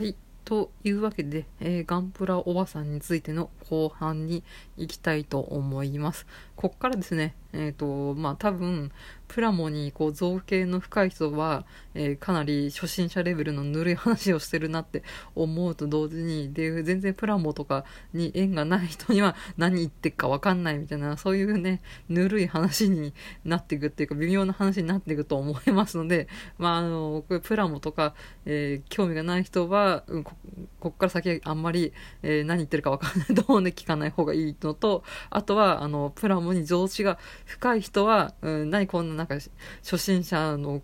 はい。というわけで、えーガンプラおばさんについての後半に行きたいと思います。こっからですね、えっ、と、まあ多分、プラモにこう造形の深い人は、えーかなり初心者レベルのぬるい話をしてるなって思うと同時に、で、全然プラモとかに縁がない人には何言ってっかわかんないみたいな、そういうね、ぬるい話になっていくっていうか、微妙な話になっていくと思いますので、まああの、これプラモとか、えー興味がない人は、うんここっから先あんまり、えー何言ってるかわかんないと思うんで聞かない方がいいのと、あとは、あの、プラモに常識が深い人は、うん、何こんななんか初心者の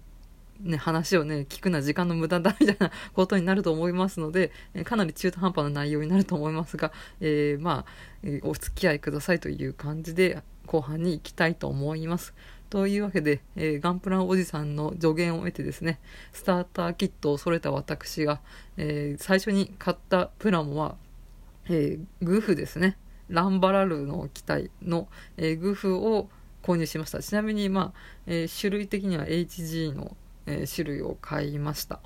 ね、話をね、聞くのは時間の無駄だみたいなことになると思いますので、かなり中途半端な内容になると思いますが、えーまあ、お付き合いくださいという感じで後半に行きたいと思います。というわけで、えーガンプラおじさんの助言を得てですね、スターターキットを揃えた私が、え最初に買ったプラモは、えーグフですね。ランバラルの機体の、えーグフを購入しました。ちなみに、まあ、えー種類的には HG の、えー種類を買いました。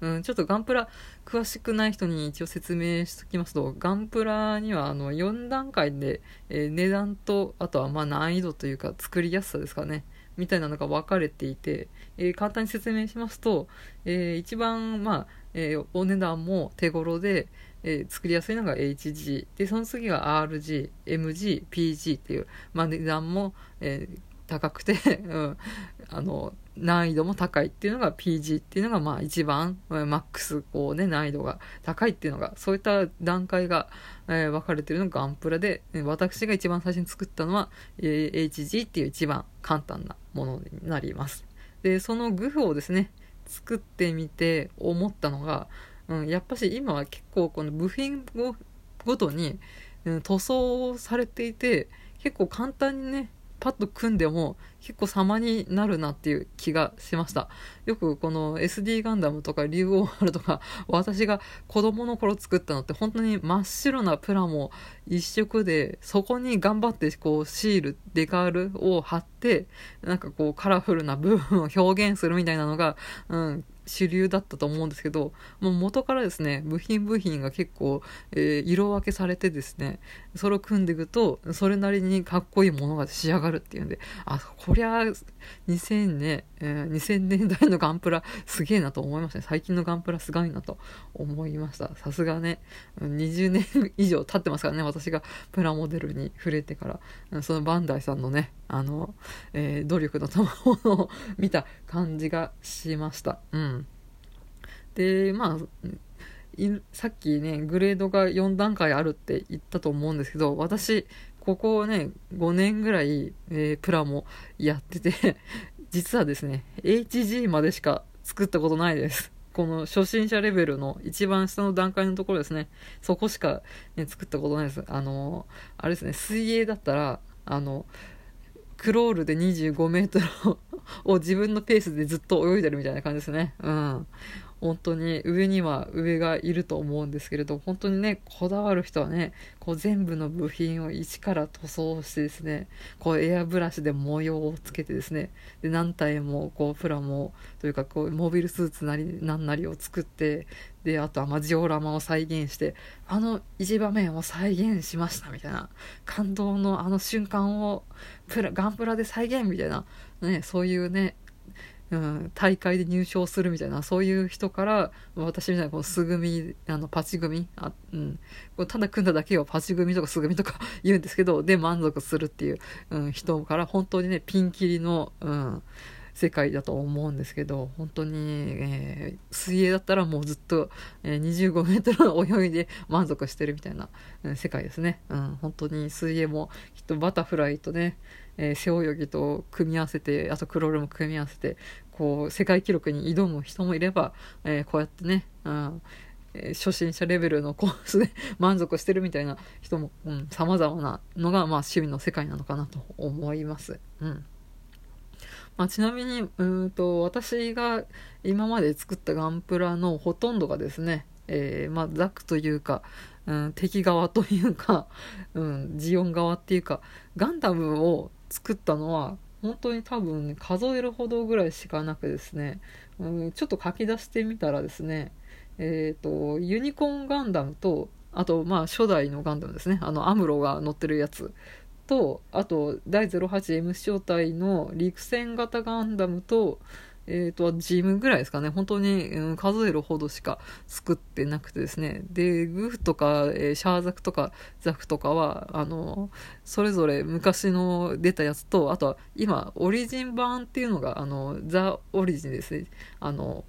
うん、ちょっとガンプラ詳しくない人に一応説明しておきますと、ガンプラにはあの4段階で、えー値段と、あとはま難易度というか作りやすさですかね。みたいなのが分かれていて、え簡単に説明しますと、えー一番、まあ、えお値段も手頃で、えー作りやすいのが HG。で、その次が RG、MG、PG っていう、まあ値段も、えー高くて、うん、あの、難易度も高いっていうのが PG っていうのが、まあ一番、うんマックス、こうね、難易度が高いっていうのが、そういった段階が、えー分かれてるのがガンプラで、私が一番最初に作ったのは、えー HG っていう一番簡単なものになります。で、そのグフをですね、作ってみて思ったのが、うん、やっぱし今は結構この部品ごごとに、うん塗装されていて、結構簡単にね、パッと組んでも結構様になるなっていう気がしました。よくこの SD ガンダムとか竜王丸とか私が子供の頃作ったのって本当に真っ白なプラモ一色でそこに頑張ってこうシール、デカールを貼ってなんかこうカラフルな部分を表現するみたいなのが、うん、主流だったと思うんですけど、もう元からですね、部品部品が結構、えー色分けされてですね、それを組んでいくと、それなりにかっこいいものが仕上がるっていうんで、あ、こりゃ、2000年、えー2000年代のガンプラすげえなと思いましたね。最近のガンプラすごいなと思いました。さすがね、20年以上経ってますからね、私がプラモデルに触れてから、そのバンダイさんのね、あの、えー努力の賜物を見た感じがしました。うん。で、まあ、さっきね、グレードが4段階あるって言ったと思うんですけど、私、ここね、5年ぐらい、えープラモやってて、実はですね、HG までしか作ったことないです。この初心者レベルの一番下の段階のところですね。そこしか、ね、作ったことないです。あの、あれですね、水泳だったら、あの、クロールで25メートル を自分のペースでずっと泳いでるみたいな感じですね。うん。本当に上には上がいると思うんですけれど、本当にね、こだわる人はね、こう全部の部品を一から塗装してですね、こうエアブラシで模様をつけてですね、で何体もこうプラモというかこうモビルスーツなりなんなりを作って、で、あとはまジオラマを再現して、あの一場面を再現しましたみたいな、感動のあの瞬間をプラガンプラで再現みたいな、ね、そういうね、うん、大会で入賞するみたいな、そういう人から、私みたいなこの素組、あの、パチ組、あうん、こうただ組んだだけをパチ組とか素組とか 言うんですけど、で満足するっていう、うん、人から本当にね、ピンキリの、うん、世界だと思うんですけど、本当に、えー水泳だったらもうずっと、えー25メートルの泳いで満足してるみたいな、うん世界ですね。うん、本当に水泳もきっとバタフライとね、えー背泳ぎと組み合わせて、あとクロールも組み合わせて、こう、世界記録に挑む人もいれば、えーこうやってね、うん、初心者レベルのコースで 満足してるみたいな人も、うん、様々なのが、まあ、趣味の世界なのかなと思います。うん。まあ、ちなみに、うんと、私が今まで作ったガンプラのほとんどがですね、えーまあ、ザクというか、うん、敵側というか、うん、ジオン側っていうか、ガンダムを作ったのは、本当に多分、ね、数えるほどぐらいしかなくですね、うん、ちょっと書き出してみたらですね、えっ、と、ユニコーンガンダムと、あと、まあ、初代のガンダムですね。あの、アムロが乗ってるやつ。と、あと、第 08M 小隊の陸戦型ガンダムと、えっ、と、ジムぐらいですかね。本当に、うん、数えるほどしか作ってなくてですね。で、グフとか、えー、シャーザクとかザクとかは、あの、それぞれ昔の出たやつと、あとは今、オリジン版っていうのが、あの、ザ・オリジンですね。あの、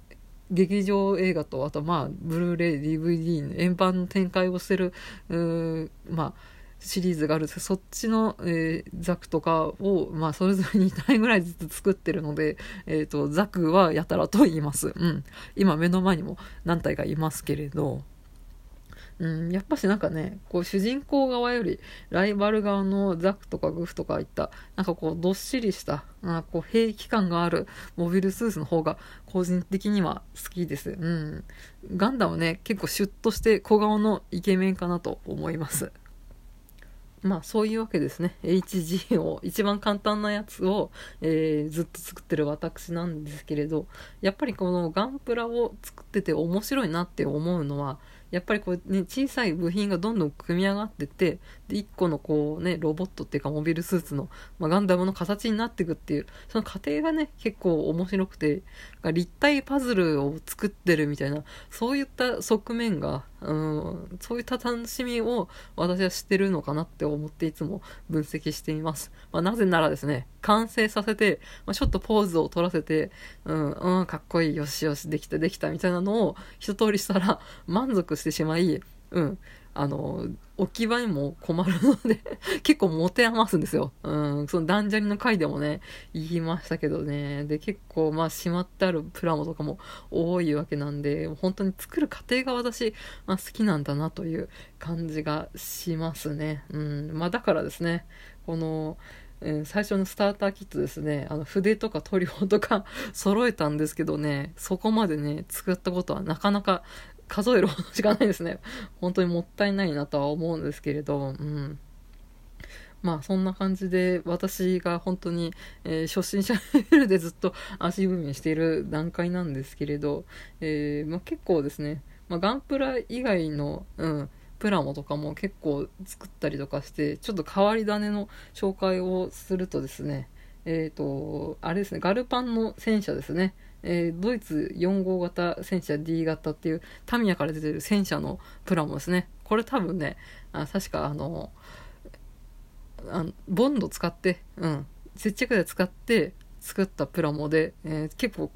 劇場映画と、あとまあ、ブルーレイ、DVD の円盤の展開をしてる、まあ、シリーズがあるんですけど、そっちの、えー、ザクとかを、まあ、それぞれ2体ぐらいずつ作ってるので、えっ、ー、と、ザクはやたらと言います。うん。今目の前にも何体かいますけれど、うん、やっぱしなんかね、こう主人公側よりライバル側のザクとかグフとかいった、なんかこうどっしりした、あこう兵器感があるモビルスーツの方が個人的には好きです。うん。ガンダムね、結構シュッとして小顔のイケメンかなと思います。まあそういうわけですね。HG を、一番簡単なやつを、えー、ずっと作ってる私なんですけれど、やっぱりこのガンプラを作ってて面白いなって思うのは、やっぱりこうね、小さい部品がどんどん組み上がってって、で、一個のこうね、ロボットっていうかモビルスーツの、まあ、ガンダムの形になっていくっていう、その過程がね、結構面白くて、立体パズルを作ってるみたいな、そういった側面が、うん、そういった楽しみを私は知ってるのかなって思っていつも分析しています。まあ、なぜならですね、完成させて、まあ、ちょっとポーズを取らせて、うん、うん、かっこいい、よしよし、できた、できた、みたいなのを一通りしたら満足してしまい、うん、あの、置き場にも困るので 結構持て余すんですよ。うん、そのダンジャリの回でもね、言いましたけどね。で、結構、まあ、しまってあるプラモとかも多いわけなんで、本当に作る過程が私、まあ、好きなんだなという感じがしますね。うん、まあ、だからですね、この、うん、最初のスターターキットですね、あの筆とか塗料とか 揃えたんですけどね、そこまでね、作ったことはなかなか数えるほどしかないですね。本当にもったいないなとは思うんですけれど、うん。まあそんな感じで私が本当に、えー、初心者レベルでずっと足踏みしている段階なんですけれど、えー、まあ、結構ですね、まあ、ガンプラ以外の、うん、プラモとかも結構作ったりとかして、ちょっと変わり種の紹介をするとですね、えっ、ー、と、あれですね、ガルパンの戦車ですね。えー、ドイツ4号型戦車 D 型っていうタミヤから出てる戦車のプラモですね。これ多分ね、あ確かあの、あのボンド使って、うん、接着剤使って作ったプラモで、えー、結構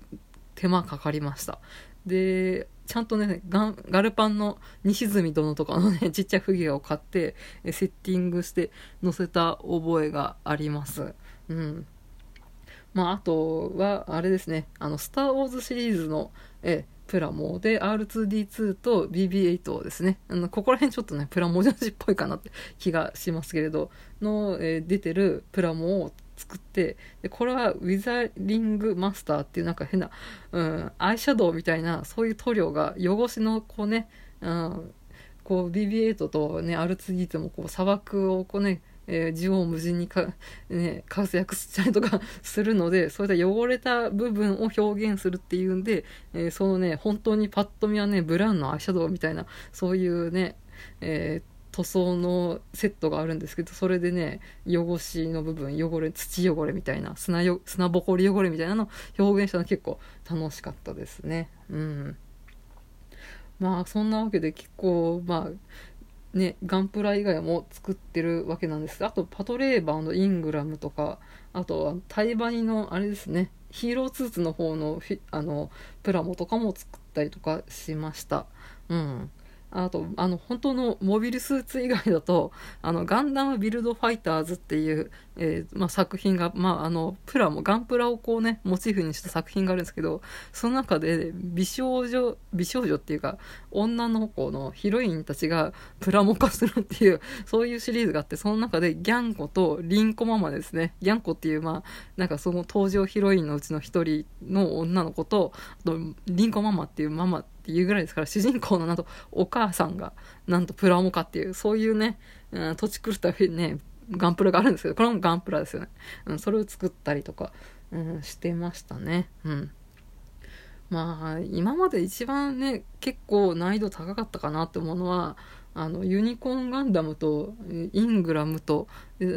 手間かかりました。で、ちゃんとね、ガガルパンの西住殿とかのね、ちっちゃいフィギアを買って、セッティングして載せた覚えがあります。うん。まあ、あとは、あれですね、あの、スター・ウォーズシリーズの、え、プラモで R2D2 と BB8 ですね。あの、ここら辺ちょっとね、プラモ女子っぽいかなって気がしますけれど、の、えー、出てるプラモを作って、で、これはウィザリングマスターっていうなんか変な、うん、アイシャドウみたいな、そういう塗料が汚しのこうね、うん、こう BB8 とね、R2D2 もこう砂漠をこうね、えー、縦横無尽にか、ね、活躍したりとか するので、そういった汚れた部分を表現するっていうんで、えー、そのね、本当にパッと見はね、ブラウンのアイシャドウみたいな、そういうね、えー塗装のセットがあるんですけど、それでね、汚しの部分、汚れ、土汚れみたいな、砂よ、砂ぼこり汚れみたいなの表現したの結構楽しかったですね。うん。まあ、そんなわけで結構、まあ、ね、ガンプラ以外も作ってるわけなんですあと、パトレーバーのイングラムとか、あとは、タイバニの、あれですね、ヒーローツーツの方のあの、プラモとかも作ったりとかしました。うん。あと、あの、本当のモビルスーツ以外だと、あの、ガンダムビルドファイターズっていう、えー、まあ、作品が、まあ、あの、プラも、ガンプラをこうね、モチーフにした作品があるんですけど、その中で、美少女、美少女っていうか、女の子のヒロインたちがプラモ化するっていう、そういうシリーズがあって、その中でギャンコとリンコママですね。ギャンコっていう、まあ、なんかその登場ヒロインのうちの一人の女の子と、と、リンコママっていうママっていうぐらいですから、主人公のなんとお母さんが、なんとプラモカっていう、そういうね、うん、土地狂ったね、ガンプラがあるんですけど、これもガンプラですよね。うん、それを作ったりとか、うん、してましたね。うん。まあ今まで一番ね結構難易度高かったかなって思うのはあのユニコーンガンダムとイングラムと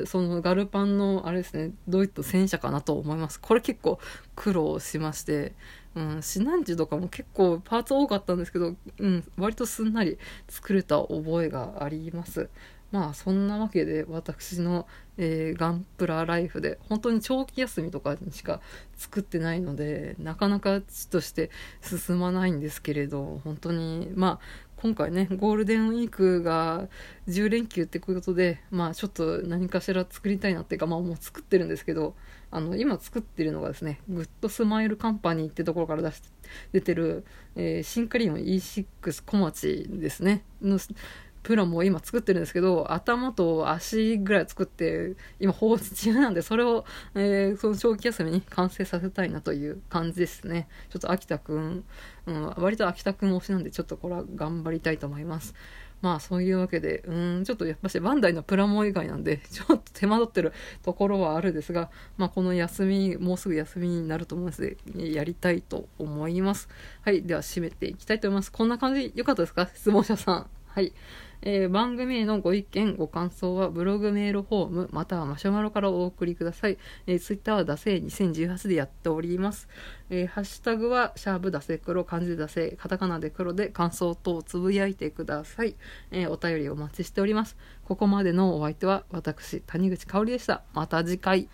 そのガルパンのあれですねドイツ戦車かなと思いますこれ結構苦労しましてうん、シナンジュとかも結構パーツ多かったんですけど、うん、割とすんなり作れた覚えがあります。まあそんなわけで私の、えー、ガンプラライフで本当に長期休みとかにしか作ってないのでなかなか地として進まないんですけれど本当にまあ今回ねゴールデンウィークが10連休ってことでまあちょっと何かしら作りたいなっていうかまあもう作ってるんですけどあの今作ってるのがですねグッドスマイルカンパニーってところから出し出てる、えー、シンカリオン E6 小町ですね。のプラも今作ってるんですけど、頭と足ぐらい作って、今放置中なんで、それを、えー、その長期休みに完成させたいなという感じですね。ちょっと秋田くん、うん、割と秋田くん推しなんで、ちょっとこれは頑張りたいと思います。まあそういうわけで、うん、ちょっとやっぱしバンダイのプラモ以外なんで、ちょっと手間取ってるところはあるですが、まあこの休み、もうすぐ休みになると思いますので、やりたいと思います。はい、では締めていきたいと思います。こんな感じ、よかったですか？質問者さん。はい。えー、番組へのご意見、ご感想はブログメールフォーム、またはマシュマロからお送りください。えー、ツイッターはダセ2018でやっております。えー、ハッシュタグはシャープダセ黒、漢字ダセカタカナで黒で感想等をつぶやいてください。えー、お便りお待ちしております。ここまでのお相手は私、谷口香織でした。また次回。